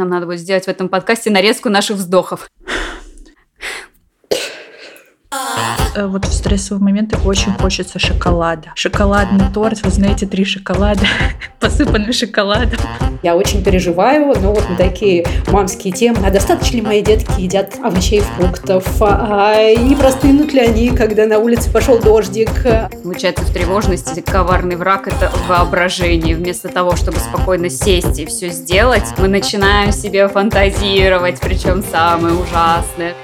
Нам надо будет сделать в этом подкасте нарезку наших вздохов. Э, вот в стрессовые моменты очень хочется шоколада. Шоколадный торт, вы знаете, три шоколада, посыпанный шоколадом. Я очень переживаю, но вот на такие мамские темы. А достаточно ли мои детки едят овощей, фруктов? А не простынут ли они, когда на улице пошел дождик? Получается, в тревожности коварный враг – это воображение. Вместо того, чтобы спокойно сесть и все сделать, мы начинаем себе фантазировать, причем самое ужасное.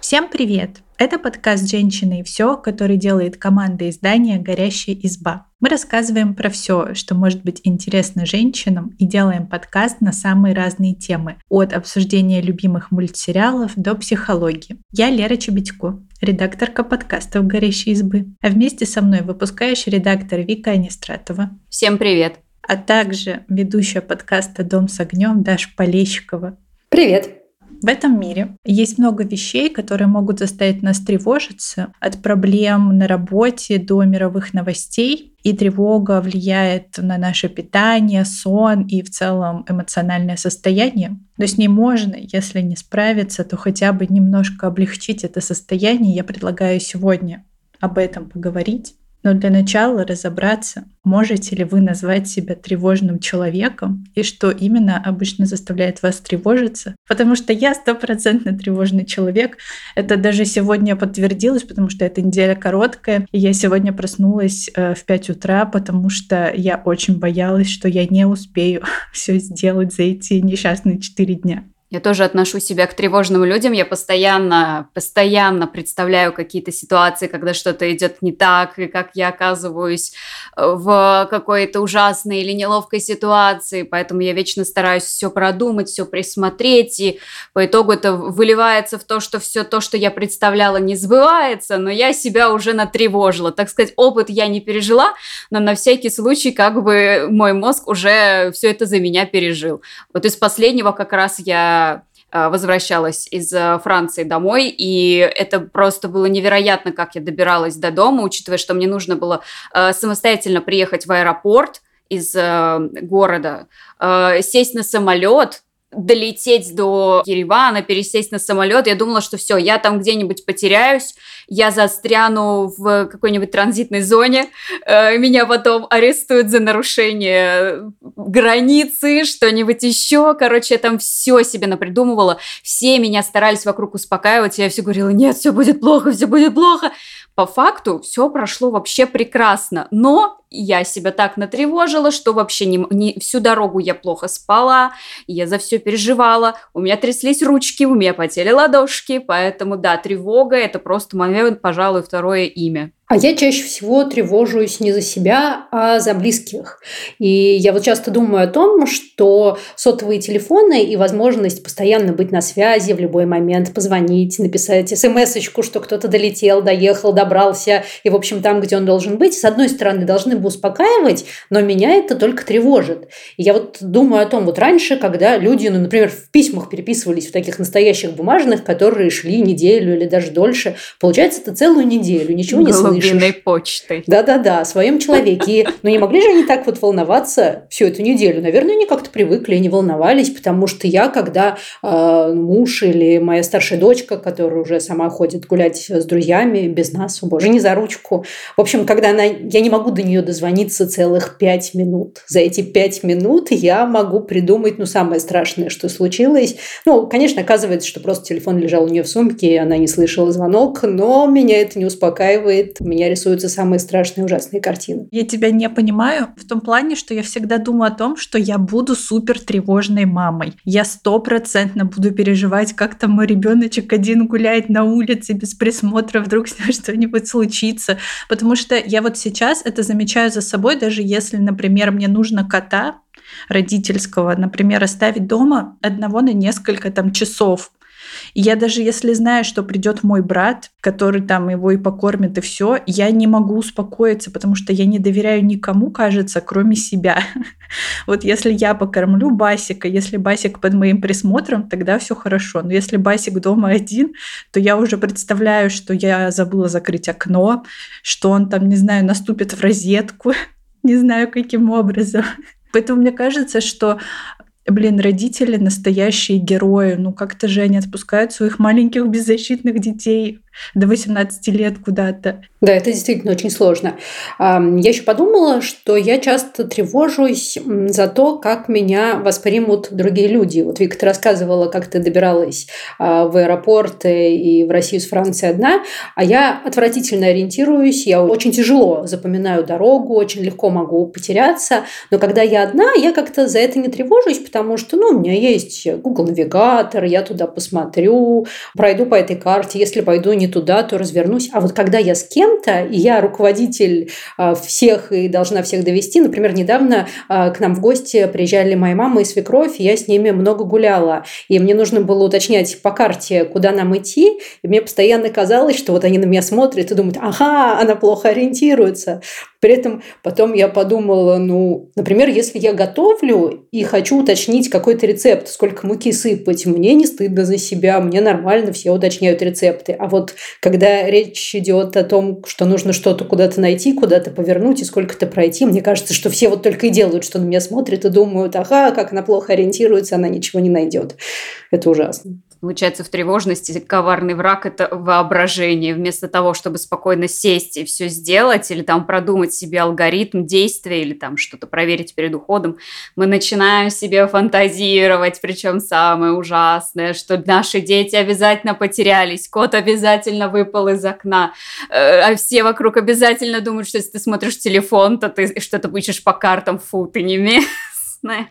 Всем привет! Это подкаст «Женщины и все», который делает команда издания «Горящая изба». Мы рассказываем про все, что может быть интересно женщинам, и делаем подкаст на самые разные темы, от обсуждения любимых мультсериалов до психологии. Я Лера Чебедько, редакторка подкастов «Горящей избы», а вместе со мной выпускающий редактор Вика Анистратова. Всем привет! А также ведущая подкаста «Дом с огнем» Даша Полещикова. Привет! В этом мире есть много вещей, которые могут заставить нас тревожиться, от проблем на работе до мировых новостей. И тревога влияет на наше питание, сон и в целом эмоциональное состояние. Но с ней можно, если не справиться, то хотя бы немножко облегчить это состояние. Я предлагаю сегодня об этом поговорить. Но для начала разобраться, можете ли вы назвать себя тревожным человеком и что именно обычно заставляет вас тревожиться. Потому что я стопроцентно тревожный человек. Это даже сегодня подтвердилось, потому что эта неделя короткая. И я сегодня проснулась э, в 5 утра, потому что я очень боялась, что я не успею все сделать за эти несчастные 4 дня. Я тоже отношу себя к тревожным людям. Я постоянно, постоянно представляю какие-то ситуации, когда что-то идет не так, и как я оказываюсь э, в какой-то ужасной или неловкой ситуации. Поэтому я вечно стараюсь все продумать, все присмотреть. И по итогу это выливается в то, что все то, что я представляла, не сбывается, но я себя уже натревожила. Так сказать, опыт я не пережила, но на всякий случай как бы мой мозг уже все это за меня пережил. Вот из последнего как раз я Э, возвращалась из э, Франции домой, и это просто было невероятно, как я добиралась до дома, учитывая, что мне нужно было э, самостоятельно приехать в аэропорт из города, сесть на самолет, долететь до Еревана, пересесть на самолет. Я думала, что все, я там где-нибудь потеряюсь, я застряну в какой-нибудь транзитной зоне, э, меня потом арестуют за нарушение границы, что-нибудь еще. Короче, я там все себе напридумывала. Все меня старались вокруг успокаивать, я все говорила, нет, все будет плохо, все будет плохо. По факту все прошло вообще прекрасно, но я себя так натревожила, что вообще не, не всю дорогу я плохо спала, я за все переживала, у меня тряслись ручки, у меня потели ладошки, поэтому да, тревога это просто мое, пожалуй, второе имя. А я чаще всего тревожусь не за себя, а за близких. И я вот часто думаю о том, что сотовые телефоны и возможность постоянно быть на связи в любой момент, позвонить, написать смс что кто-то долетел, доехал, добрался, и, в общем, там, где он должен быть, с одной стороны, должны бы успокаивать, но меня это только тревожит. И я вот думаю о том, вот раньше, когда люди, ну, например, в письмах переписывались в таких настоящих бумажных, которые шли неделю или даже дольше, получается, это целую неделю, ничего не слышно слышишь. почтой. Да-да-да, о своем человеке. Но ну, не могли же они так вот волноваться всю эту неделю? Наверное, они как-то привыкли и не волновались, потому что я, когда э, муж или моя старшая дочка, которая уже сама ходит гулять с друзьями без нас, о боже, не за ручку. В общем, когда она, я не могу до нее дозвониться целых пять минут. За эти пять минут я могу придумать, ну, самое страшное, что случилось. Ну, конечно, оказывается, что просто телефон лежал у нее в сумке, и она не слышала звонок, но меня это не успокаивает. Меня меня рисуются самые страшные ужасные картины. Я тебя не понимаю в том плане, что я всегда думаю о том, что я буду супер тревожной мамой. Я стопроцентно буду переживать, как там мой ребеночек один гуляет на улице без присмотра, вдруг с ним что-нибудь случится. Потому что я вот сейчас это замечаю за собой, даже если, например, мне нужно кота, родительского, например, оставить дома одного на несколько там часов, я даже если знаю, что придет мой брат, который там его и покормит, и все, я не могу успокоиться, потому что я не доверяю никому, кажется, кроме себя. Вот если я покормлю Басика, если Басик под моим присмотром, тогда все хорошо. Но если Басик дома один, то я уже представляю, что я забыла закрыть окно, что он там, не знаю, наступит в розетку, не знаю каким образом. Поэтому мне кажется, что Блин, родители настоящие герои. Ну как-то же они отпускают своих маленьких беззащитных детей до 18 лет куда-то. Да, это действительно очень сложно. Я еще подумала, что я часто тревожусь за то, как меня воспримут другие люди. Вот Вика, ты рассказывала, как ты добиралась а, в аэропорт и в Россию с Франции одна, а я отвратительно ориентируюсь, я очень тяжело запоминаю дорогу, очень легко могу потеряться, но когда я одна, я как-то за это не тревожусь, потому что ну, у меня есть Google Навигатор, я туда посмотрю, пройду по этой карте, если пойду не туда, то развернусь. А вот когда я с кем-то, и я руководитель а, всех и должна всех довести, например, недавно а, к нам в гости приезжали моя мама и свекровь, и я с ними много гуляла. И мне нужно было уточнять по карте, куда нам идти, и мне постоянно казалось, что вот они на меня смотрят и думают, ага, она плохо ориентируется. При этом потом я подумала, ну, например, если я готовлю и хочу уточнить какой-то рецепт, сколько муки сыпать, мне не стыдно за себя, мне нормально, все уточняют рецепты. А вот когда речь идет о том, что нужно что-то куда-то найти, куда-то повернуть и сколько-то пройти, мне кажется, что все вот только и делают, что на меня смотрят и думают, ага, как она плохо ориентируется, она ничего не найдет. Это ужасно получается, в тревожности коварный враг – это воображение. Вместо того, чтобы спокойно сесть и все сделать, или там продумать себе алгоритм действия, или там что-то проверить перед уходом, мы начинаем себе фантазировать, причем самое ужасное, что наши дети обязательно потерялись, кот обязательно выпал из окна, э, а все вокруг обязательно думают, что если ты смотришь телефон, то ты что-то ищешь по картам, фу, ты не местная.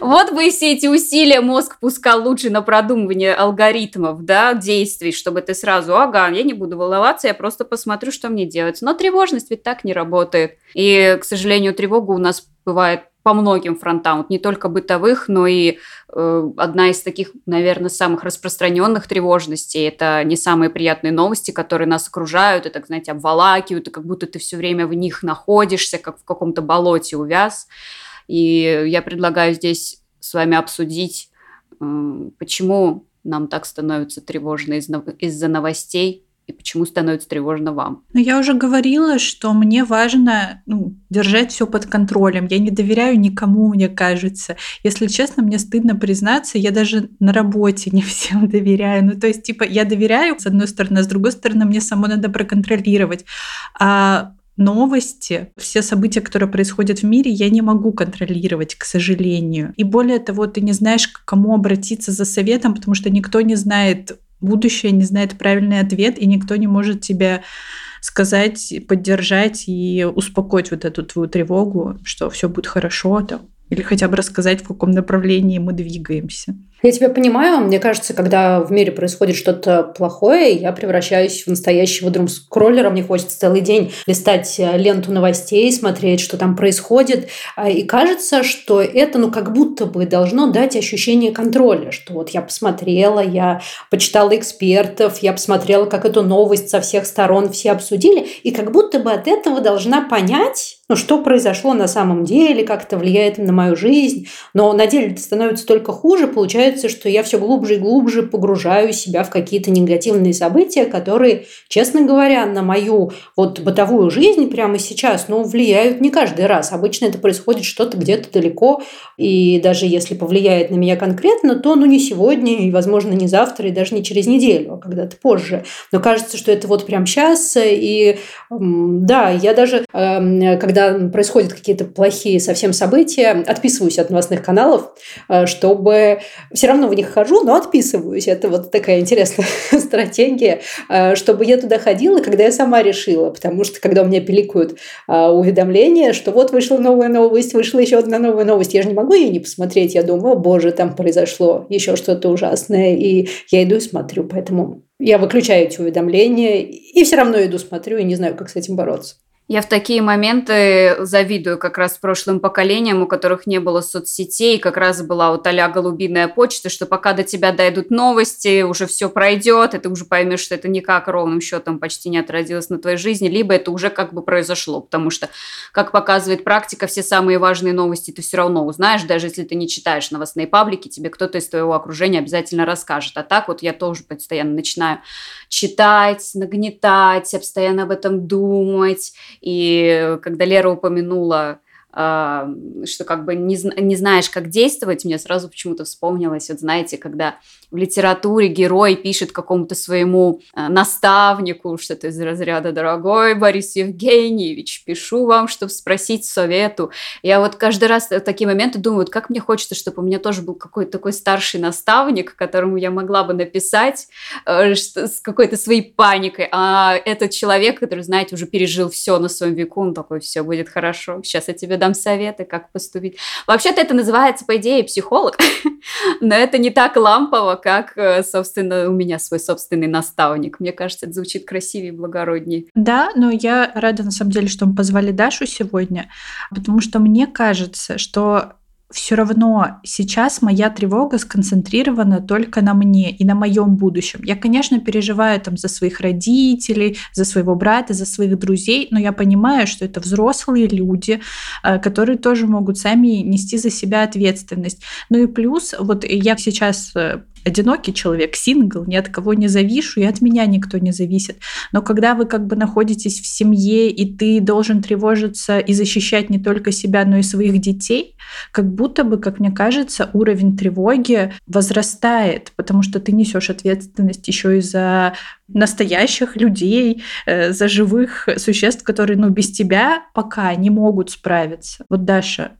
Вот бы все эти усилия мозг пускал лучше на продумывание алгоритмов, да, действий, чтобы ты сразу, ага, я не буду волноваться, я просто посмотрю, что мне делать. Но тревожность ведь так не работает. И, к сожалению, тревога у нас бывает по многим фронтам, вот не только бытовых, но и э, одна из таких, наверное, самых распространенных тревожностей – это не самые приятные новости, которые нас окружают, это, знаете, обволакивают, и как будто ты все время в них находишься, как в каком-то болоте увяз. И я предлагаю здесь с вами обсудить, почему нам так становится тревожно из-за новостей, и почему становится тревожно вам? Ну, я уже говорила, что мне важно ну, держать все под контролем. Я не доверяю никому, мне кажется. Если честно, мне стыдно признаться, я даже на работе не всем доверяю. Ну, то есть, типа, я доверяю, с одной стороны, а с другой стороны, мне само надо проконтролировать. А новости, все события, которые происходят в мире, я не могу контролировать, к сожалению. И более того, ты не знаешь, к кому обратиться за советом, потому что никто не знает будущее, не знает правильный ответ, и никто не может тебя сказать, поддержать и успокоить вот эту твою тревогу, что все будет хорошо, там, или хотя бы рассказать, в каком направлении мы двигаемся. Я тебя понимаю. Мне кажется, когда в мире происходит что-то плохое, я превращаюсь в настоящего друм-скроллера. Мне хочется целый день листать э, ленту новостей, смотреть, что там происходит. А, и кажется, что это, ну, как будто бы должно дать ощущение контроля, что вот я посмотрела, я почитала экспертов, я посмотрела, как эту новость со всех сторон все обсудили, и как будто бы от этого должна понять, ну, что произошло на самом деле, как это влияет на мою жизнь. Но на деле это становится только хуже. Получается, что я все глубже и глубже погружаю себя в какие-то негативные события, которые, честно говоря, на мою вот бытовую жизнь прямо сейчас, ну, влияют не каждый раз. Обычно это происходит что-то где-то далеко. И даже если повлияет на меня конкретно, то, ну, не сегодня, и, возможно, не завтра, и даже не через неделю, а когда-то позже. Но кажется, что это вот прямо сейчас. И да, я даже, эм, когда когда происходят какие-то плохие совсем события, отписываюсь от новостных каналов, э, чтобы все равно в них хожу, но отписываюсь. Это вот такая интересная стратегия, э, чтобы я туда ходила, когда я сама решила. Потому что когда у меня пиликают э, уведомления, что вот вышла новая новость, вышла еще одна новая новость, я же не могу ее не посмотреть. Я думаю, о боже, там произошло еще что-то ужасное. И я иду и смотрю. Поэтому я выключаю эти уведомления и все равно иду смотрю и не знаю, как с этим бороться. Я в такие моменты завидую как раз прошлым поколениям, у которых не было соцсетей, как раз была вот а голубиная почта, что пока до тебя дойдут новости, уже все пройдет, и ты уже поймешь, что это никак ровным счетом почти не отразилось на твоей жизни, либо это уже как бы произошло, потому что, как показывает практика, все самые важные новости ты все равно узнаешь, даже если ты не читаешь новостные паблики, тебе кто-то из твоего окружения обязательно расскажет. А так вот я тоже постоянно начинаю читать, нагнетать, постоянно об этом думать, и когда Лера упомянула э, что как бы не, не знаешь, как действовать, мне сразу почему-то вспомнилось, вот знаете, когда в литературе герой пишет какому-то своему э, наставнику что-то из разряда «Дорогой Борис Евгеньевич, пишу вам, чтобы спросить совету». Я вот каждый раз в такие моменты думаю, вот как мне хочется, чтобы у меня тоже был какой-то такой старший наставник, которому я могла бы написать э, с какой-то своей паникой, а этот человек, который, знаете, уже пережил все на своем веку, он такой, все будет хорошо, сейчас я тебе дам советы, как поступить. Вообще-то это называется, по идее, психолог, но это не так лампово, как, э, собственно, у меня свой собственный наставник. Мне кажется, это звучит красивее и благороднее. Да, но я рада, на самом деле, что мы позвали Дашу сегодня, потому что мне кажется, что все равно сейчас моя тревога сконцентрирована только на мне и на моем будущем. Я, конечно, переживаю там за своих родителей, за своего брата, за своих друзей, но я понимаю, что это взрослые люди, э, которые тоже могут сами нести за себя ответственность. Ну и плюс, вот я сейчас э, одинокий человек, сингл, ни от кого не завишу, и от меня никто не зависит. Но когда вы как бы находитесь в семье, и ты должен тревожиться и защищать не только себя, но и своих детей, как будто бы, как мне кажется, уровень тревоги возрастает, потому что ты несешь ответственность еще и за настоящих людей, э, за живых существ, которые, ну, без тебя пока не могут справиться. Вот, Даша,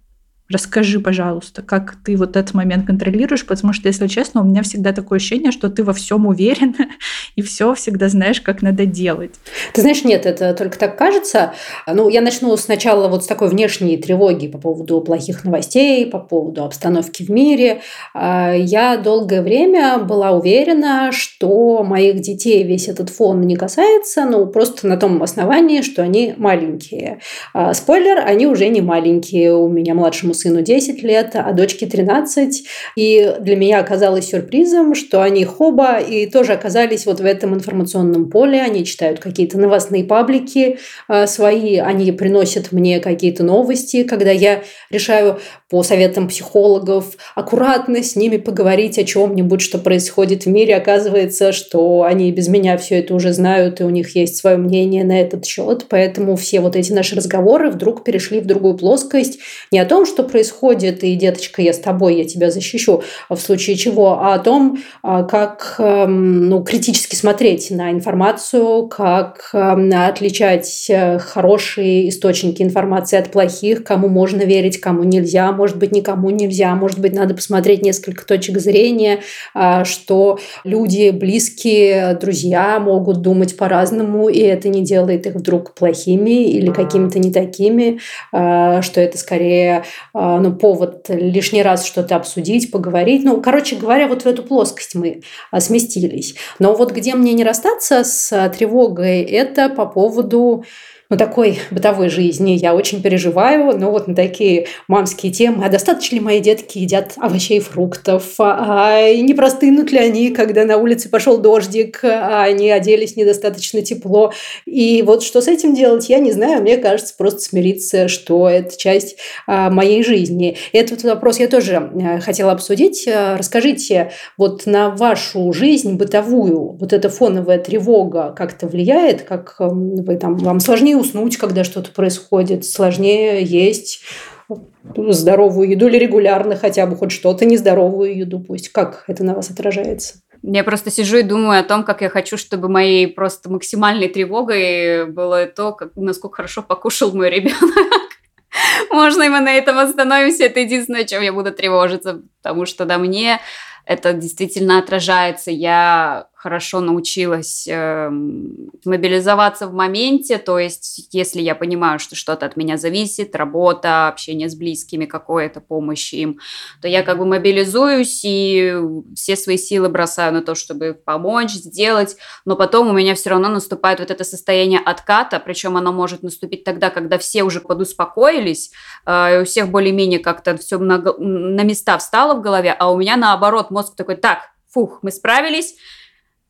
Расскажи, пожалуйста, как ты вот этот момент контролируешь, потому что, если честно, у меня всегда такое ощущение, что ты во всем уверена и все всегда знаешь, как надо делать. Ты знаешь, нет, это только так кажется. Ну, я начну сначала вот с такой внешней тревоги по поводу плохих новостей, по поводу обстановки в мире. А, я долгое время была уверена, что моих детей весь этот фон не касается, ну, просто на том основании, что они маленькие. А, спойлер, они уже не маленькие. У меня младшему сыну 10 лет, а дочке 13. И для меня оказалось сюрпризом, что они хоба и тоже оказались вот в этом информационном поле. Они читают какие-то новостные паблики э, свои, они приносят мне какие-то новости, когда я решаю по советам психологов аккуратно с ними поговорить о чем-нибудь, что происходит в мире. Оказывается, что они без меня все это уже знают, и у них есть свое мнение на этот счет. Поэтому все вот эти наши разговоры вдруг перешли в другую плоскость. Не о том, что происходит, и, деточка, я с тобой, я тебя защищу, в случае чего, а о том, а, как эм, ну, критически смотреть на информацию, как эм, отличать э, хорошие источники информации от плохих, кому можно верить, кому нельзя, может быть, никому нельзя, может быть, надо посмотреть несколько точек зрения, а, что люди, близкие, друзья могут думать по-разному, и это не делает их вдруг плохими или какими-то не такими, а, что это скорее а, ну, повод лишний раз что-то обсудить, поговорить. Ну, короче говоря, вот в эту плоскость мы сместились. Но вот где мне не расстаться с тревогой, это по поводу ну, такой бытовой жизни. Я очень переживаю, но вот на такие мамские темы. А достаточно ли мои детки едят овощей и фруктов? А не простынут ли они, когда на улице пошел дождик, а они оделись недостаточно тепло? И вот что с этим делать, я не знаю. Мне кажется, просто смириться, что это часть а, моей жизни. Этот вопрос я тоже а, хотела обсудить. А, расскажите, вот на вашу жизнь бытовую вот эта фоновая тревога как-то влияет? Как вы там, вам сложнее уснуть, когда что-то происходит, сложнее есть здоровую еду или регулярно хотя бы хоть что-то нездоровую еду пусть. Как это на вас отражается? Я просто сижу и думаю о том, как я хочу, чтобы моей просто максимальной тревогой было то, как, насколько хорошо покушал мой ребенок. Можно и мы на этом остановимся. Это единственное, чем я буду тревожиться, потому что да, мне это действительно отражается. Я хорошо научилась э, мобилизоваться в моменте, то есть если я понимаю, что что-то от меня зависит, работа, общение с близкими, какая-то помощь им, то я как бы мобилизуюсь и все свои силы бросаю на то, чтобы помочь, сделать, но потом у меня все равно наступает вот это состояние отката, причем оно может наступить тогда, когда все уже подуспокоились, э, у всех более-менее как-то все на, на места встало в голове, а у меня наоборот мозг такой, так, фух, мы справились,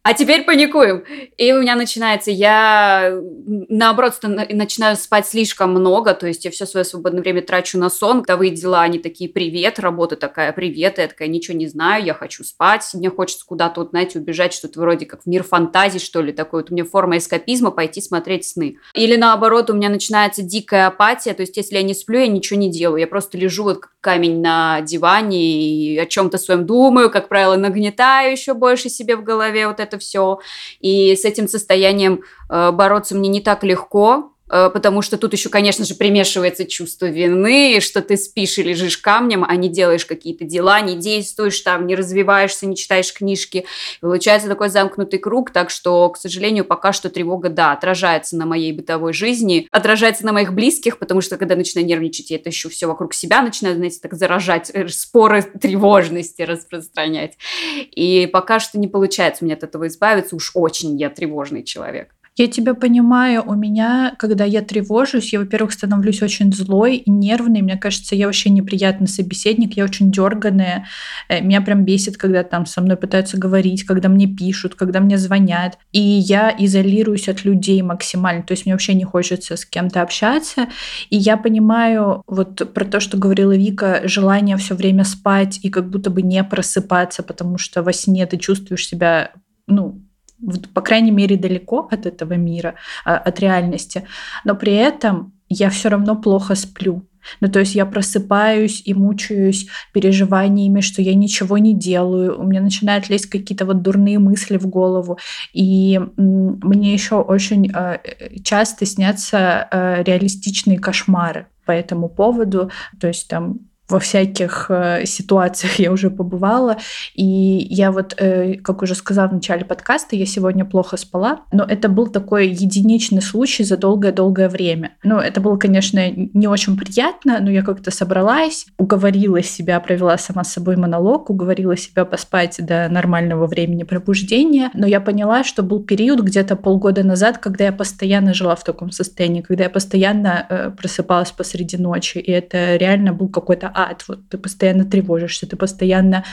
А теперь паникуем. И у меня начинается, я наоборот начинаю спать слишком много, то есть я все свое свободное время трачу на сон. Бытовые дела, они такие, привет, работа такая, привет, я такая, ничего не знаю, я хочу спать, мне хочется куда-то, вот, знаете, убежать, что-то вроде как в мир фантазий, что ли, такой. Вот у меня форма эскапизма пойти смотреть сны. Или наоборот, у меня начинается дикая апатия, то есть если я не сплю, я ничего не делаю, я просто лежу вот как камень на диване и о чем-то своем думаю, как правило, нагнетаю еще больше себе в голове вот это это все. И с этим состоянием э, бороться мне не так легко, потому что тут еще, конечно же, примешивается чувство вины, что ты спишь и лежишь камнем, а не делаешь какие-то дела, не действуешь там, не развиваешься, не читаешь книжки. И получается такой замкнутый круг, так что, к сожалению, пока что тревога, да, отражается на моей бытовой жизни, отражается на моих близких, потому что, когда начинаю нервничать, я еще все вокруг себя начинаю, знаете, так заражать, э, споры тревожности распространять. И пока что не получается мне от этого избавиться, уж очень я тревожный человек. Я тебя понимаю, у меня, когда я тревожусь, я, во-первых, становлюсь очень злой и нервной. Мне кажется, я вообще неприятный собеседник, я очень дерганая. Э, меня прям бесит, когда там со мной пытаются говорить, когда мне пишут, когда мне звонят. И я изолируюсь от людей максимально. То есть мне вообще не хочется с кем-то общаться. И я понимаю вот про то, что говорила Вика, желание все время спать и как будто бы не просыпаться, потому что во сне ты чувствуешь себя ну, по крайней мере, далеко от этого мира, а, от реальности, но при этом я все равно плохо сплю. Ну, то есть я просыпаюсь и мучаюсь переживаниями, что я ничего не делаю, у меня начинают лезть какие-то вот дурные мысли в голову. И мне еще очень э, часто снятся э, реалистичные кошмары по этому поводу. То есть там во всяких э, ситуациях я уже побывала. И я вот, э, как уже сказала в начале подкаста, я сегодня плохо спала, но это был такой единичный случай за долгое-долгое время. Ну, это было, конечно, не очень приятно, но я как-то собралась, уговорила себя, провела сама с собой монолог, уговорила себя поспать до нормального времени пробуждения, но я поняла, что был период где-то полгода назад, когда я постоянно жила в таком состоянии, когда я постоянно э, просыпалась посреди ночи, и это реально был какой-то ад. Вот ты постоянно тревожишься, ты постоянно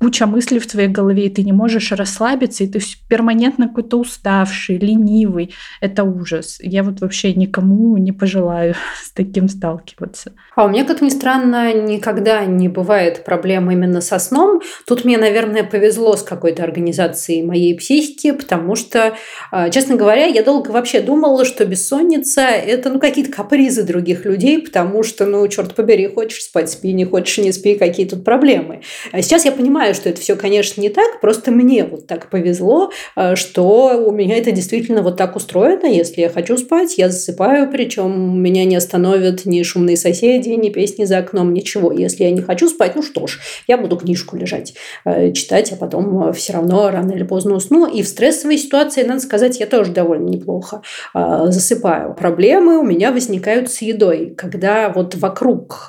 куча мыслей в твоей голове, и ты не можешь расслабиться, и ты перманентно какой-то уставший, ленивый. Это ужас. Я вот вообще никому не пожелаю с таким сталкиваться. А у меня, как ни странно, никогда не бывает проблем именно со сном. Тут мне, наверное, повезло с какой-то организацией моей психики, потому что, а, честно говоря, я долго вообще думала, что бессонница – это ну, какие-то капризы других людей, потому что, ну, черт побери, хоть хочешь спать, спи, не хочешь, не спи, какие тут проблемы. А сейчас я понимаю, что это все, конечно, не так, просто мне вот так повезло, э, что у меня это действительно вот так устроено. Если я хочу спать, я засыпаю, причем меня не остановят ни шумные соседи, ни песни за окном, ничего. Если я не хочу спать, ну что ж, я буду книжку лежать, э, читать, а потом э, все равно рано или поздно усну. И в стрессовой ситуации, надо сказать, я тоже довольно неплохо засыпаю. Проблемы у меня возникают с едой, когда вот вокруг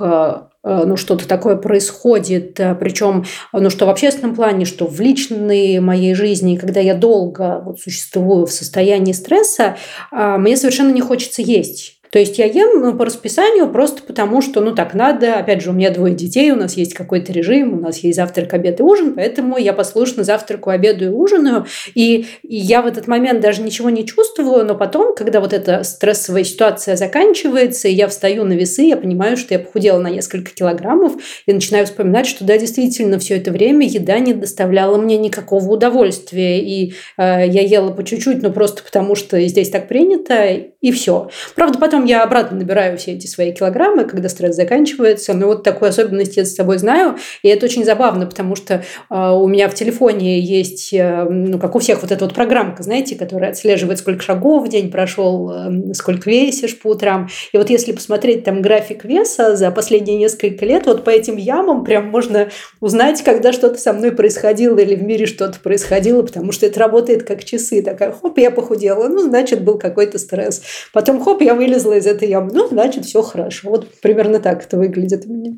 Э, ну, что-то такое происходит, э, причем, ну, что в общественном плане, что в личной моей жизни, когда я долго вот, существую в состоянии стресса, а, мне совершенно не хочется есть. То есть я ем ну, по расписанию просто потому, что, ну, так надо. Опять же, у меня двое детей, у нас есть какой-то режим, у нас есть завтрак, обед и ужин, поэтому я послушно завтраку, обеду и ужинаю. И, и я в этот момент даже ничего не чувствую, но потом, когда вот эта стрессовая ситуация заканчивается, и я встаю на весы, я понимаю, что я похудела на несколько килограммов, и начинаю вспоминать, что да, действительно, все это время еда не доставляла мне никакого удовольствия. И э, я ела по чуть-чуть, но просто потому, что здесь так принято, и все. Правда, потом потом я обратно набираю все эти свои килограммы, когда стресс заканчивается. Но вот такую особенность я с собой знаю. И это очень забавно, потому что э, у меня в телефоне есть, э, ну, как у всех, вот эта вот программка, знаете, которая отслеживает, сколько шагов в день прошел, э, сколько весишь по утрам. И вот если посмотреть там график веса за последние несколько лет, вот по этим ямам прям можно узнать, когда что-то со мной происходило или в мире что-то происходило, потому что это работает как часы. Такая, хоп, я похудела, ну, значит, был какой-то стресс. Потом, хоп, я вылезла вылезла из этой ямы, ну, значит, все хорошо. Вот примерно так это выглядит у меня.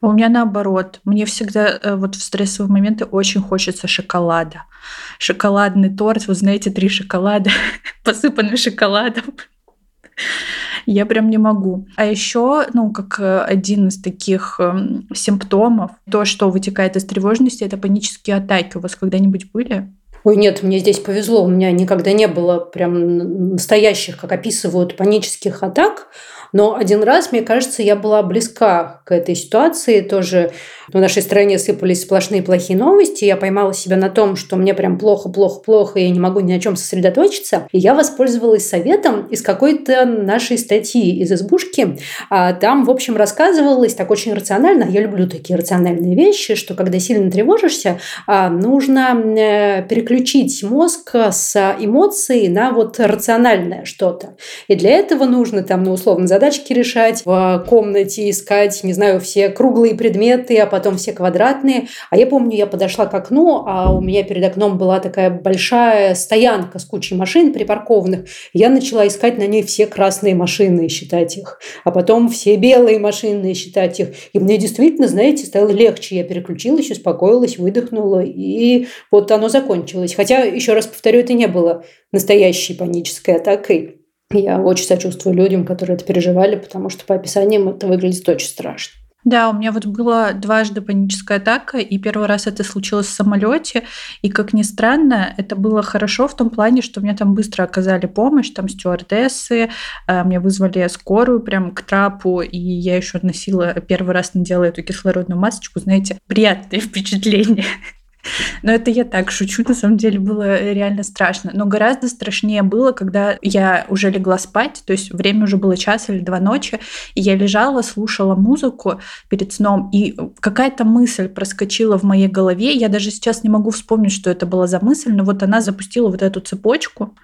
А у меня наоборот. Мне всегда э, вот в стрессовые моменты очень хочется шоколада. Шоколадный торт, вы знаете, три шоколада, посыпанный шоколадом. Я прям не могу. А еще, ну, как э, один из таких эм, симптомов, то, что вытекает из тревожности, это панические атаки. У вас когда-нибудь были? Ой, нет, мне здесь повезло. У меня никогда не было прям настоящих, как описывают, панических атак. Но один раз, мне кажется, я была близка к этой ситуации. Тоже в нашей стране сыпались сплошные плохие новости. Я поймала себя на том, что мне прям плохо, плохо, плохо, и я не могу ни на чем сосредоточиться. И я воспользовалась советом из какой-то нашей статьи из избушки. А там, в общем, рассказывалось так очень рационально. Я люблю такие рациональные вещи, что когда сильно тревожишься, а, нужно э, переключить мозг с эмоций на вот рациональное что-то. И для этого нужно там, ну, условно, задачки решать, в комнате искать, не знаю, все круглые предметы, а потом все квадратные. А я помню, я подошла к окну, а у меня перед окном была такая большая стоянка с кучей машин припаркованных. Я начала искать на ней все красные машины и считать их, а потом все белые машины и считать их. И мне действительно, знаете, стало легче. Я переключилась, успокоилась, выдохнула, и вот оно закончилось. Хотя, еще раз повторю, это не было настоящей панической атакой. Я очень сочувствую людям, которые это переживали, потому что по описаниям это выглядит очень страшно. Да, у меня вот была дважды паническая атака, и первый раз это случилось в самолете, и как ни странно, это было хорошо в том плане, что мне там быстро оказали помощь, там стюардессы, э, мне вызвали скорую прям к трапу, и я еще носила первый раз надела эту кислородную масочку, знаете, приятное впечатление. Но это я так шучу, на самом деле было реально страшно. Но гораздо страшнее было, когда я уже легла спать, то есть время уже было час или два ночи, и я лежала, слушала музыку перед сном, и какая-то мысль проскочила в моей голове. Я даже сейчас не могу вспомнить, что это была за мысль, но вот она запустила вот эту цепочку,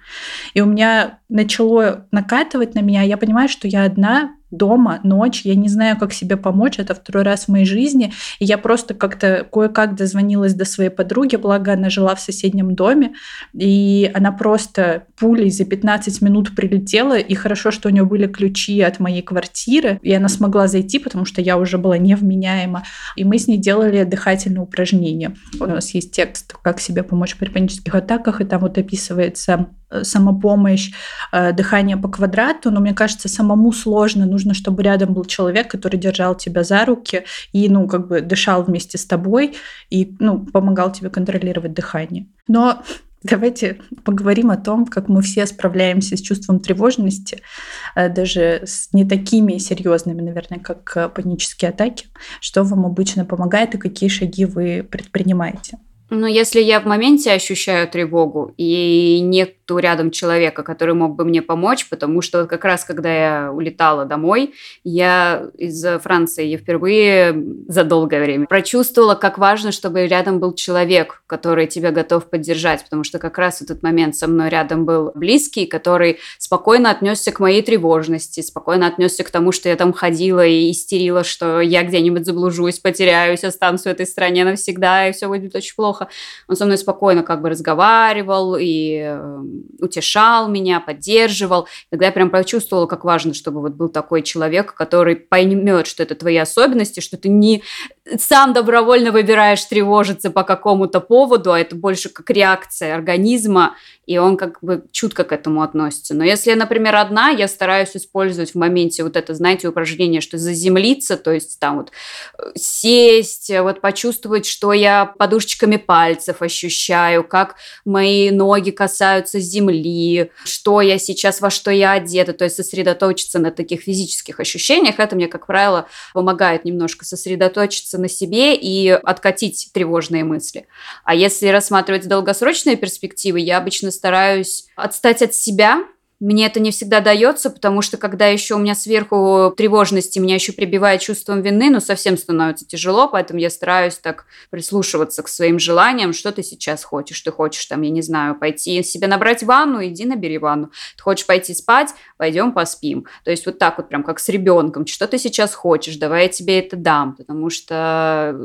и у меня начало накатывать на меня. Я понимаю, что я одна, дома, ночь, я не знаю, как себе помочь, это второй раз в моей жизни, и я просто как-то кое-как дозвонилась до своей подруги, благо она жила в соседнем доме, и она просто пулей за 15 минут прилетела, и хорошо, что у нее были ключи от моей квартиры, и она смогла зайти, потому что я уже была невменяема, и мы с ней делали дыхательные упражнения. У нас есть текст, как себе помочь при панических атаках, и там вот описывается самопомощь, э, дыхание по квадрату, но мне кажется, самому сложно. Нужно, чтобы рядом был человек, который держал тебя за руки и, ну, как бы дышал вместе с тобой и, ну, помогал тебе контролировать дыхание. Но Давайте поговорим о том, как мы все справляемся с чувством тревожности, э, даже с не такими серьезными, наверное, как панические атаки. Что вам обычно помогает и какие шаги вы предпринимаете? Ну, если я в моменте ощущаю тревогу и нету рядом человека, который мог бы мне помочь, потому что как раз когда я улетала домой, я из Франции, я впервые за долгое время прочувствовала, как важно, чтобы рядом был человек, который тебя готов поддержать, потому что как раз в этот момент со мной рядом был близкий, который спокойно отнесся к моей тревожности, спокойно отнесся к тому, что я там ходила и истерила, что я где-нибудь заблужусь, потеряюсь, останусь в этой стране навсегда, и все будет очень плохо. Он со мной спокойно как бы разговаривал и э, утешал меня, поддерживал. Тогда я прям почувствовала, как важно, чтобы вот был такой человек, который поймет, что это твои особенности, что ты не сам добровольно выбираешь тревожиться по какому-то поводу, а это больше как реакция организма, и он как бы чутко к этому относится. Но если я, например, одна, я стараюсь использовать в моменте вот это, знаете, упражнение, что заземлиться, то есть там вот э, сесть, вот почувствовать, что я подушечками пальцев ощущаю, как мои ноги касаются земли, что я сейчас, во что я одета, то есть сосредоточиться на таких физических ощущениях, это мне, как правило, помогает немножко сосредоточиться на себе и откатить тревожные мысли. А если рассматривать долгосрочные перспективы, я обычно стараюсь отстать от себя, мне это не всегда дается, потому что когда еще у меня сверху тревожности, меня еще прибивает чувством вины, ну совсем становится тяжело, поэтому я стараюсь так прислушиваться к своим желаниям, что ты сейчас хочешь. Ты хочешь там, я не знаю, пойти себе набрать ванну, иди набери ванну. Ты хочешь пойти спать, пойдем поспим. То есть вот так вот прям как с ребенком, что ты сейчас хочешь, давай я тебе это дам, потому что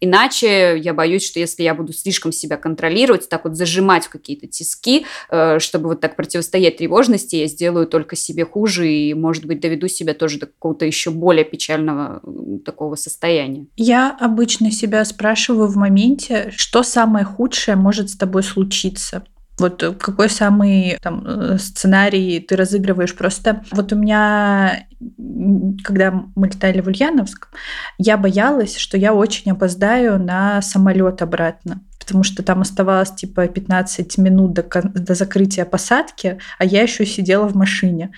иначе я боюсь, что если я буду слишком себя контролировать, так вот зажимать в какие-то тиски, э, чтобы вот так противостоять тревожности, тревожности я сделаю только себе хуже и, может быть, доведу себя тоже до какого-то еще более печального такого состояния. Я обычно себя спрашиваю в моменте, что самое худшее может с тобой случиться. Вот какой самый там, э, сценарий ты разыгрываешь? Просто вот у меня, когда мы летали в Ульяновск, я боялась, что я очень опоздаю на самолет обратно потому что там оставалось типа 15 минут до, до закрытия посадки, а я еще сидела в машине.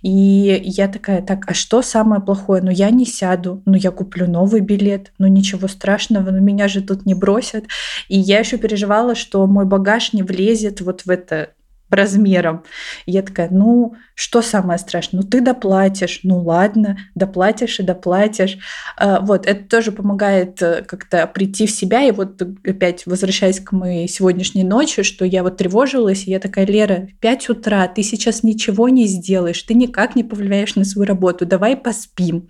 И я такая, так, а что самое плохое? Ну, я не сяду, ну, я куплю новый билет, ну, ничего страшного, ну, меня же тут не бросят. И я еще переживала, что мой багаж не влезет вот в это размером. И я такая, ну, что самое страшное? Ну, ты доплатишь. Ну, ладно, доплатишь и доплатишь. А, вот, это тоже помогает э, как-то прийти в себя. И вот опять возвращаясь к моей сегодняшней ночи, что я вот тревожилась, и я такая, Лера, в 5 утра ты сейчас ничего не сделаешь, ты никак не повлияешь на свою работу, давай поспим.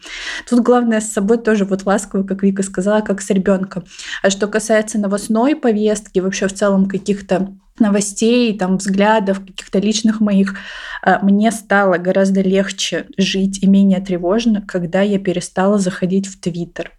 Тут главное с собой тоже вот ласково, как Вика сказала, как с ребенком. А что касается новостной повестки, вообще в целом каких-то новостей, там, взглядов, каких-то личных моих, а, мне стало гораздо легче жить и менее тревожно, когда я перестала заходить в Твиттер.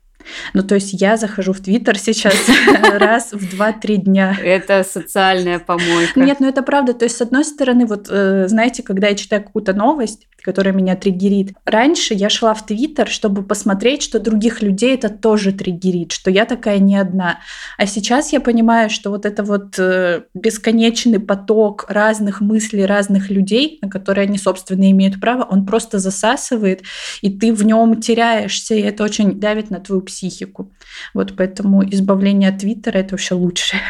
Ну, то есть я захожу в Твиттер сейчас раз в 2-3 дня. Это социальная помойка. Нет, ну это правда. То есть, с одной стороны, вот, э, знаете, когда я читаю какую-то новость, которая меня триггерит. Раньше я шла в Твиттер, чтобы посмотреть, что других людей это тоже триггерит, что я такая не одна. А сейчас я понимаю, что вот это вот э, бесконечный поток разных мыслей разных людей, на которые они, собственно, имеют право, он просто засасывает, и ты в нем теряешься, и это очень давит на твою психику. Вот поэтому избавление от Твиттера это вообще лучшее,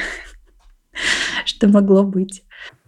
что могло быть.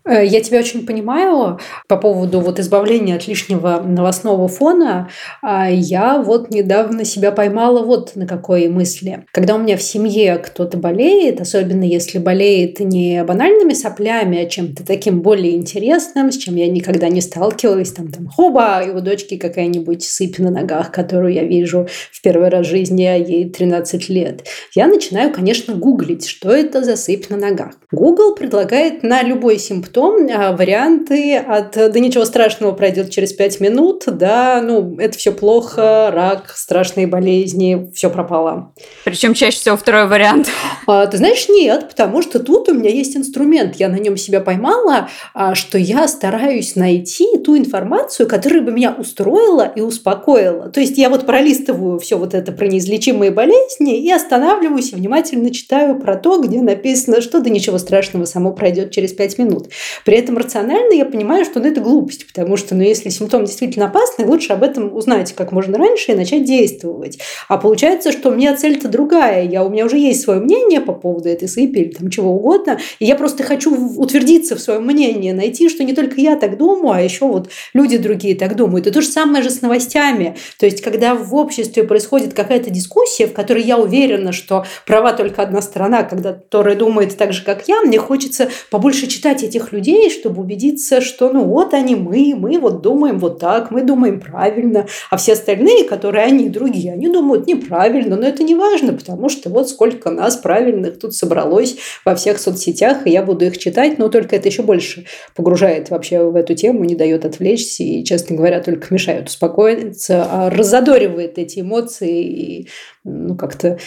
Э, я тебя очень понимаю по поводу вот избавления от лишнего новостного фона. А я вот недавно себя поймала вот на какой мысли. Когда у меня в семье кто-то болеет, особенно если болеет не банальными соплями, а чем-то таким более интересным, с чем я никогда не сталкивалась, там, там, хоба, и у дочки какая-нибудь сыпь на ногах, которую я вижу в первый раз в жизни, а ей 13 лет. Я начинаю, конечно, гуглить, что это за сыпь на ногах. Google предлагает на любой симптом том а, варианты от «да ничего страшного, пройдет через пять минут», да, ну, это все плохо, рак, страшные болезни, все пропало. Причем чаще всего второй вариант. А, ты знаешь, нет, потому что тут у меня есть инструмент, я на нем себя поймала, а, что я стараюсь найти ту информацию, которая бы меня устроила и успокоила. То есть я вот пролистываю все вот это про неизлечимые болезни и останавливаюсь и внимательно читаю про то, где написано, что да ничего страшного, само пройдет через пять минут. При этом рационально я понимаю, что ну, это глупость, потому что ну, если симптом действительно опасный, лучше об этом узнать как можно раньше и начать действовать. А получается, что у меня цель-то другая. Я, у меня уже есть свое мнение по поводу этой сыпи или там чего угодно, и я просто хочу утвердиться в своем мнении, найти, что не только я так думаю, а еще вот люди другие так думают. И то же самое же с новостями. То есть, когда в обществе происходит какая-то дискуссия, в которой я уверена, что права только одна сторона, когда которая думает так же, как я, мне хочется побольше читать этих людей, людей, чтобы убедиться, что ну вот они мы, мы вот думаем вот так, мы думаем правильно, а все остальные, которые они другие, они думают неправильно, но это не важно, потому что вот сколько нас правильных тут собралось во всех соцсетях, и я буду их читать, но только это еще больше погружает вообще в эту тему, не дает отвлечься и, честно говоря, только мешает успокоиться, а разодоривает эти эмоции и ну, как-то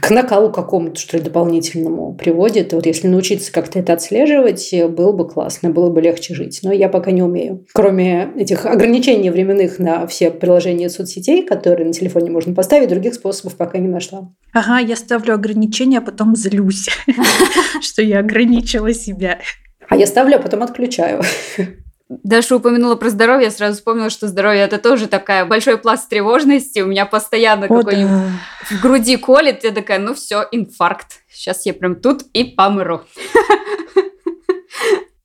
к накалу какому-то, что ли, дополнительному приводит. И вот если научиться как-то это отслеживать, было бы классно, было бы легче жить. Но я пока не умею. Кроме этих ограничений временных на все приложения соцсетей, которые на телефоне можно поставить, других способов пока не нашла. Ага, я ставлю ограничения, а потом злюсь, что я ограничила себя. А я ставлю, а потом отключаю. Даша упомянула про здоровье, я сразу вспомнила, что здоровье это тоже такая большой пласт тревожности. У меня постоянно какой-нибудь да. в груди колет. Я такая, ну все, инфаркт. Сейчас я прям тут и помру.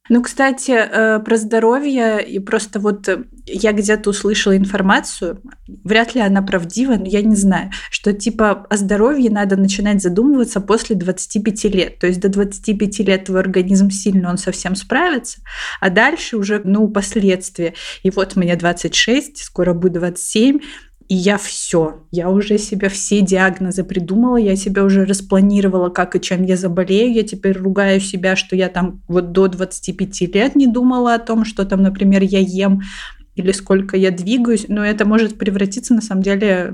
Ну, кстати, э, про здоровье, и просто вот э, я где-то услышала информацию, вряд ли она правдива, но я не знаю, что типа о здоровье надо начинать задумываться после 25 лет. То есть до 25 лет твой организм сильно, он совсем справится, а дальше уже, ну, последствия. И вот мне 26, скоро будет 27, и я все, я уже себе все диагнозы придумала, я себя уже распланировала, как и чем я заболею. Я теперь ругаю себя, что я там вот до 25 лет не думала о том, что там, например, я ем или сколько я двигаюсь, но это может превратиться на самом деле,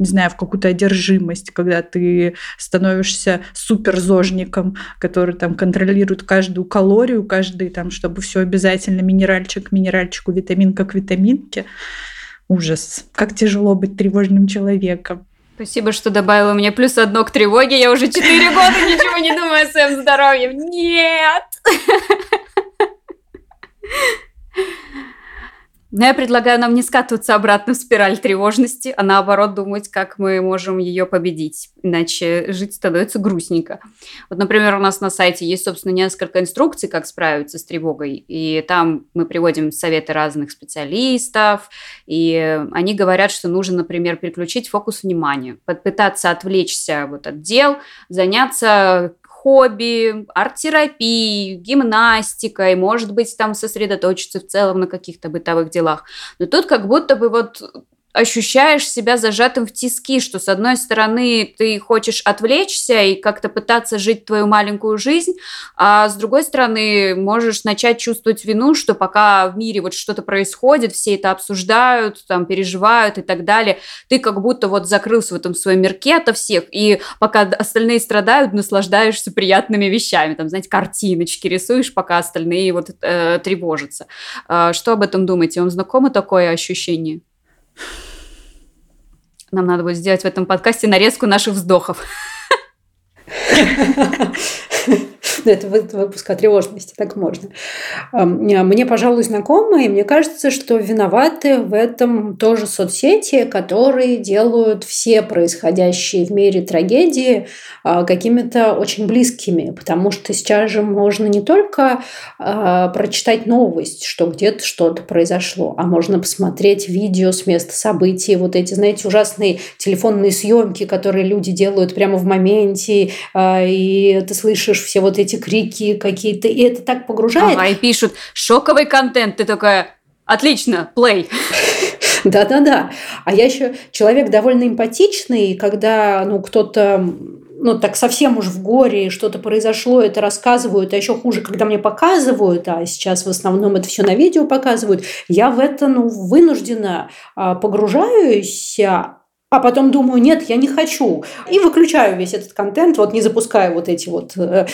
не знаю, в какую-то одержимость, когда ты становишься суперзожником, который там контролирует каждую калорию, каждый там, чтобы все обязательно минеральчик минеральчику, витаминка к витаминке. Ужас. Как тяжело быть тревожным человеком. Спасибо, что добавила мне плюс одно к тревоге. Я уже четыре года ничего не думаю о своем здоровье. Нет! Но я предлагаю нам не скатываться обратно в спираль тревожности, а наоборот думать, как мы можем ее победить. Иначе жить становится грустненько. Вот, например, у нас на сайте есть, собственно, несколько инструкций, как справиться с тревогой. И там мы приводим советы разных специалистов. И они говорят, что нужно, например, переключить фокус внимания, попытаться отвлечься вот от дел, заняться хобби, арт-терапией, гимнастикой, может быть, там сосредоточиться в целом на каких-то бытовых делах. Но тут как будто бы вот ощущаешь себя зажатым в тиски, что с одной стороны ты хочешь отвлечься и как-то пытаться жить твою маленькую жизнь, а с другой стороны можешь начать чувствовать вину, что пока в мире вот что-то происходит, все это обсуждают, там переживают и так далее, ты как будто вот закрылся в этом своем мирке ото всех, и пока остальные страдают, наслаждаешься приятными вещами, там, знаете, картиночки рисуешь, пока остальные вот э, тревожатся. Э, что об этом думаете? Вам знакомо такое ощущение? Нам надо будет сделать в этом подкасте нарезку наших вздохов. это выпуск о тревожности, так можно. Мне, пожалуй, знакомо, и мне кажется, что виноваты в этом тоже соцсети, которые делают все происходящие в мире трагедии а, какими-то очень близкими, потому что сейчас же можно не только а, прочитать новость, что где-то что-то произошло, а можно посмотреть видео с места событий, вот эти, знаете, ужасные телефонные съемки, которые люди делают прямо в моменте, и ты слышишь все вот эти крики какие-то, и это так погружает. Ага, и пишут шоковый контент, ты такая, отлично, плей. Да-да-да. А я еще человек довольно эмпатичный, когда ну, кто-то ну, так совсем уж в горе, что-то произошло, это рассказывают, а еще хуже, когда мне показывают, а сейчас в основном это все на видео показывают, я в это, ну, вынуждена а, погружаюсь, а, потом думаю, нет, я не хочу. И выключаю весь этот контент, вот не запускаю вот эти вот э,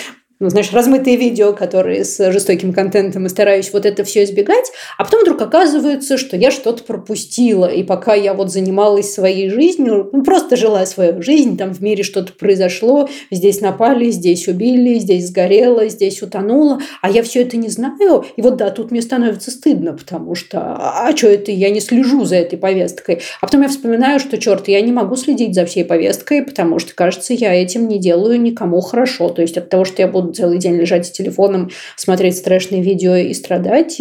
ну, знаешь, размытые видео, которые с жестоким контентом, и стараюсь вот это все избегать, а потом вдруг оказывается, что я что-то пропустила, и пока я вот занималась своей жизнью, ну, просто жила свою жизнь, там в мире что-то произошло, здесь напали, здесь убили, здесь сгорело, здесь утонуло, а я все это не знаю, и вот да, тут мне становится стыдно, потому что, а, а что это, я не слежу за этой повесткой, а потом я вспоминаю, что, черт, я не могу следить за всей повесткой, потому что, кажется, я этим не делаю никому хорошо, то есть от того, что я буду целый день лежать с телефоном, смотреть страшные видео и страдать,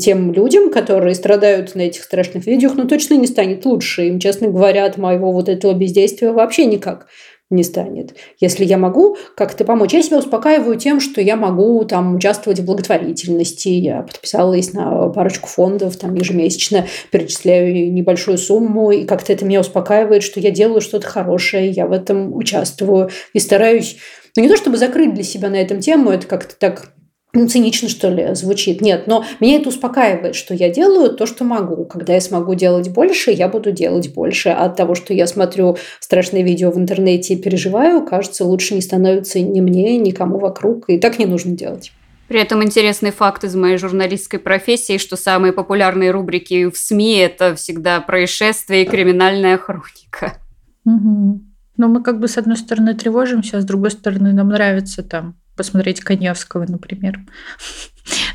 тем людям, которые страдают на этих страшных видео, ну, точно не станет лучше. Им, честно говоря, от моего вот этого бездействия вообще никак не станет. Если я могу как-то помочь, я себя успокаиваю тем, что я могу там участвовать в благотворительности. Я подписалась на парочку фондов, там ежемесячно перечисляю небольшую сумму, и как-то это меня успокаивает, что я делаю что-то хорошее, я в этом участвую и стараюсь ну, не то чтобы закрыть для себя на этом тему, это как-то так ну, цинично, что ли, звучит. Нет, но меня это успокаивает, что я делаю то, что могу. Когда я смогу делать больше, я буду делать больше. А от того, что я смотрю страшные видео в интернете и переживаю, кажется, лучше не становится ни мне, никому вокруг. И так не нужно делать. При этом интересный факт из моей журналистской профессии, что самые популярные рубрики в СМИ – это всегда происшествия и криминальная хроника. Угу. Но мы как бы с одной стороны тревожимся, а с другой стороны нам нравится там посмотреть Коневского, например.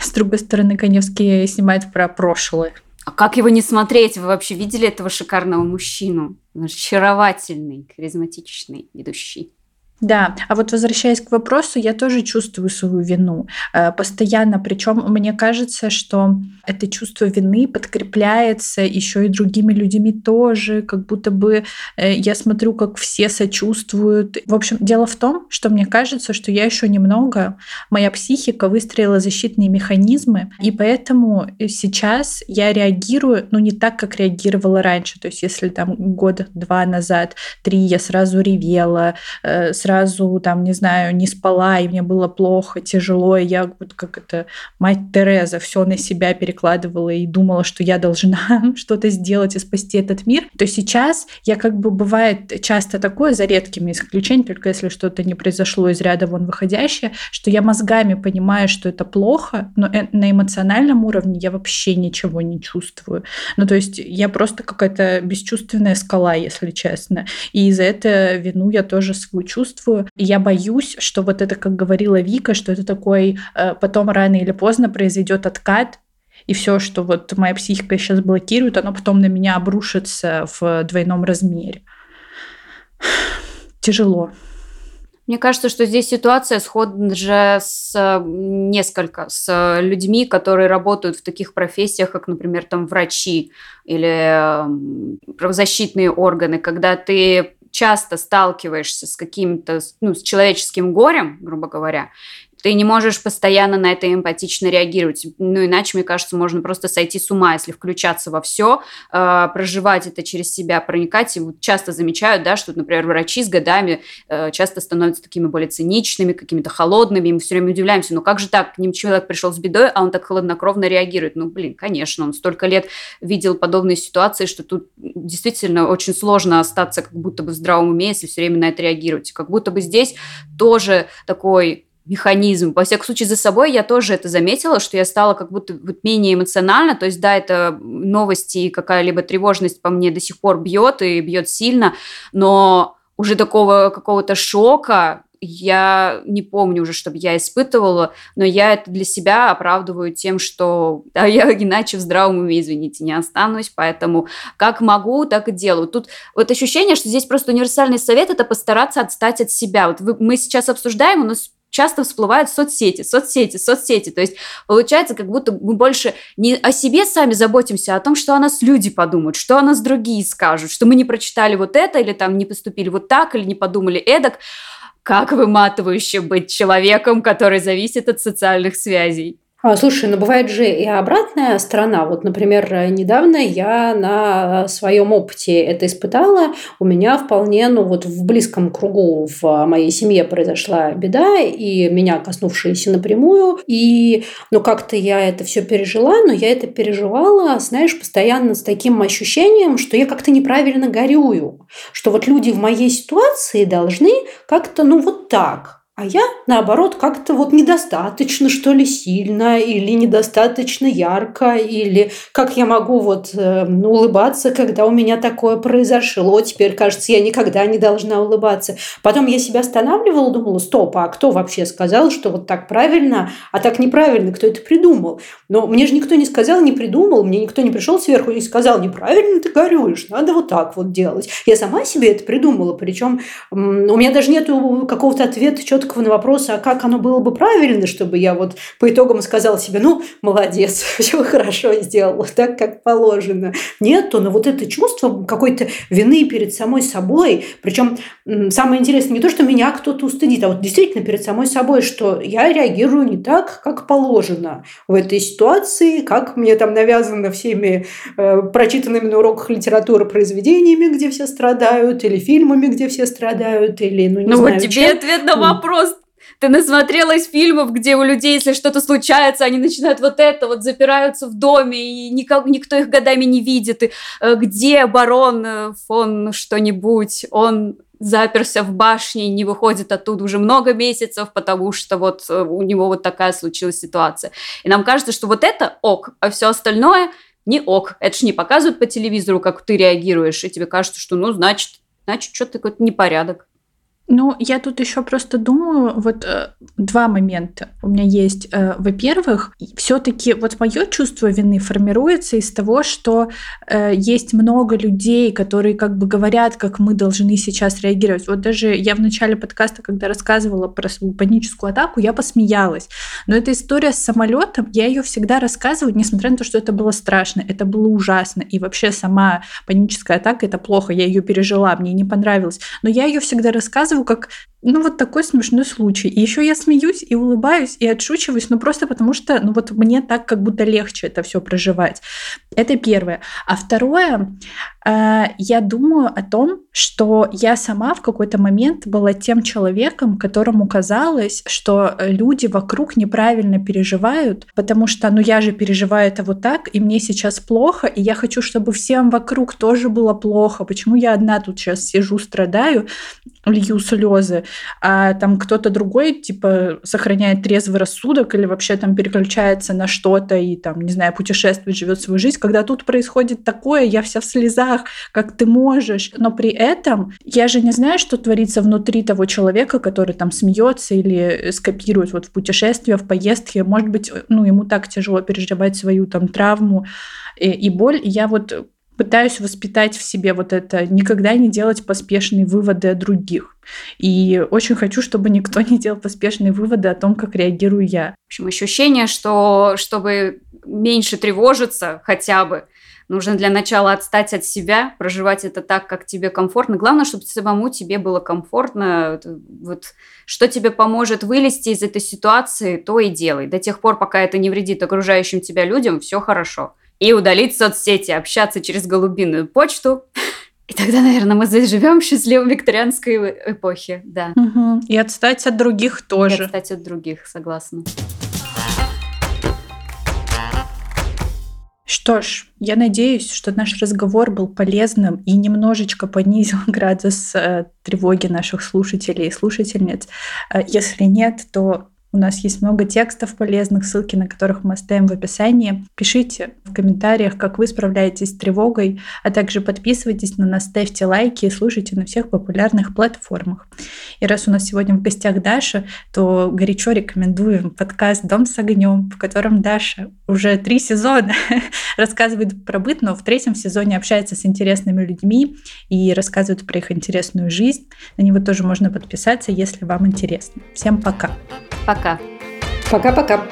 С другой стороны, Коневский снимает про прошлое. А как его не смотреть? Вы вообще видели этого шикарного мужчину? Он очаровательный, харизматичный ведущий. Да, а вот возвращаясь к вопросу, я тоже чувствую свою вину э, постоянно. Причем мне кажется, что это чувство вины подкрепляется еще и другими людьми тоже, как будто бы э, я смотрю, как все сочувствуют. В общем, дело в том, что мне кажется, что я еще немного, моя психика выстроила защитные механизмы, и поэтому сейчас я реагирую, ну, не так, как реагировала раньше. То есть, если там год-два назад, три, я сразу ревела, э, сразу, там, не знаю, не спала, и мне было плохо, тяжело, и я вот как это, мать Тереза, все на себя перекладывала и думала, что я должна что-то сделать и спасти этот мир, то сейчас я как бы бывает часто такое, за редкими исключениями, только если что-то не произошло из ряда вон выходящее, что я мозгами понимаю, что это плохо, но э, на эмоциональном уровне я вообще ничего не чувствую. Ну, то есть я просто какая-то бесчувственная скала, если честно. И за это вину я тоже свою чувствую. И я боюсь, что вот это, как говорила Вика, что это такой э, потом рано или поздно произойдет откат, и все, что вот моя психика сейчас блокирует, оно потом на меня обрушится в двойном размере. Тяжело. Мне кажется, что здесь ситуация сходна же с несколько, с людьми, которые работают в таких профессиях, как, например, там врачи или правозащитные органы, когда ты часто сталкиваешься с каким-то, ну, с человеческим горем, грубо говоря, ты не можешь постоянно на это эмпатично реагировать. Ну, иначе, мне кажется, можно просто сойти с ума, если включаться во все, э, проживать это через себя, проникать. И вот часто замечают, да, что, например, врачи с годами э, часто становятся такими более циничными, какими-то холодными, и мы все время удивляемся, ну как же так, к ним человек пришел с бедой, а он так холоднокровно реагирует. Ну, блин, конечно, он столько лет видел подобные ситуации, что тут действительно очень сложно остаться как будто бы в здравом уме, если все время на это реагировать. Как будто бы здесь тоже такой механизм. Во всяком случае, за собой я тоже это заметила, что я стала как будто вот менее эмоционально. То есть, да, это новости и какая-либо тревожность по мне до сих пор бьет и бьет сильно, но уже такого какого-то шока я не помню уже, чтобы я испытывала, но я это для себя оправдываю тем, что да, я иначе в здравом уме, извините, не останусь, поэтому как могу, так и делаю. Тут вот ощущение, что здесь просто универсальный совет – это постараться отстать от себя. Вот вы, мы сейчас обсуждаем, у нас часто всплывают соцсети, соцсети, соцсети. То есть получается, как будто мы больше не о себе сами заботимся, а о том, что о нас люди подумают, что о нас другие скажут, что мы не прочитали вот это, или там не поступили вот так, или не подумали эдак. Как выматывающе быть человеком, который зависит от социальных связей. А, слушай, но бывает же и обратная сторона. Вот, например, недавно я на своем опыте это испытала. У меня вполне, ну вот в близком кругу в моей семье произошла беда, и меня коснувшаяся напрямую. И, ну как-то я это все пережила, но я это переживала, знаешь, постоянно с таким ощущением, что я как-то неправильно горюю. Что вот люди в моей ситуации должны как-то, ну вот так, а я, наоборот, как-то вот недостаточно, что ли, сильно, или недостаточно ярко, или как я могу вот э, улыбаться, когда у меня такое произошло. Теперь, кажется, я никогда не должна улыбаться. Потом я себя останавливала, думала, стоп, а кто вообще сказал, что вот так правильно, а так неправильно, кто это придумал? Но мне же никто не сказал, не придумал, мне никто не пришел сверху и сказал, неправильно ты горюешь, надо вот так вот делать. Я сама себе это придумала, причем у меня даже нет какого-то ответа четкого на вопрос, а как оно было бы правильно, чтобы я вот по итогам сказала себе, ну, молодец, все хорошо сделала, так, как положено. Нет, но вот это чувство какой-то вины перед самой собой, причем самое интересное не то, что меня кто-то устыдит, а вот действительно перед самой собой, что я реагирую не так, как положено в этой ситуации, ситуации, как мне там навязано всеми э, прочитанными на уроках литературы произведениями, где все страдают, или фильмами, где все страдают, или, ну, не ну знаю, вот тебе чем. ответ на вопрос. Ты насмотрелась фильмов, где у людей, если что-то случается, они начинают вот это, вот запираются в доме, и никак, никто их годами не видит. И, э, где барон э, фон что-нибудь? Он заперся в башне не выходит оттуда уже много месяцев, потому что вот э, у него вот такая случилась ситуация. И нам кажется, что вот это ок, а все остальное не ок. Это же не показывают по телевизору, как ты реагируешь, и тебе кажется, что ну, значит, значит, что-то какой-то непорядок. Ну, я тут еще просто думаю, вот э, два момента у меня есть. Э, во-первых, все-таки вот мое чувство вины формируется из того, что э, есть много людей, которые как бы говорят, как мы должны сейчас реагировать. Вот даже я в начале подкаста, когда рассказывала про свою паническую атаку, я посмеялась. Но эта история с самолетом, я ее всегда рассказываю, несмотря на то, что это было страшно, это было ужасно. И вообще сама паническая атака это плохо, я ее пережила, мне не понравилось. Но я ее всегда рассказываю рассказываю как ну, вот такой смешной случай. И еще я смеюсь и улыбаюсь и отшучиваюсь, ну, просто потому что, ну, вот мне так как будто легче это все проживать. Это первое. А второе, э, я думаю о том, что я сама в какой-то момент была тем человеком, которому казалось, что люди вокруг неправильно переживают, потому что, ну, я же переживаю это вот так, и мне сейчас плохо, и я хочу, чтобы всем вокруг тоже было плохо. Почему я одна тут сейчас сижу, страдаю, лью слезы, а там кто-то другой, типа, сохраняет трезвый рассудок или вообще там переключается на что-то и там, не знаю, путешествует, живет свою жизнь. Когда тут происходит такое, я вся в слезах, как ты можешь. Но при этом я же не знаю, что творится внутри того человека, который там смеется или скопирует вот в путешествие, в поездке. Может быть, ну, ему так тяжело переживать свою там травму и, и боль. И я вот пытаюсь воспитать в себе вот это, никогда не делать поспешные выводы о других. И очень хочу, чтобы никто не делал поспешные выводы о том, как реагирую я. В общем, ощущение, что чтобы меньше тревожиться хотя бы, нужно для начала отстать от себя, проживать это так, как тебе комфортно. Главное, чтобы самому тебе было комфортно. Вот что тебе поможет вылезти из этой ситуации, то и делай. До тех пор, пока это не вредит окружающим тебя людям, все хорошо и удалить соцсети, общаться через голубиную почту. И тогда, наверное, мы заживем в счастливой викторианской эпохе, да. Угу. И отстать от других тоже. И отстать от других, согласна. Что ж, я надеюсь, что наш разговор был полезным и немножечко понизил градус э, тревоги наших слушателей и слушательниц. Э, если нет, то у нас есть много текстов полезных, ссылки на которых мы оставим в описании. Пишите в комментариях, как вы справляетесь с тревогой, а также подписывайтесь на нас, ставьте лайки и слушайте на всех популярных платформах. И раз у нас сегодня в гостях Даша, то горячо рекомендуем подкаст «Дом с огнем», в котором Даша уже три сезона рассказывает про быт, но в третьем сезоне общается с интересными людьми и рассказывает про их интересную жизнь. На него тоже можно подписаться, если вам интересно. Всем пока! Пока! Пока-пока!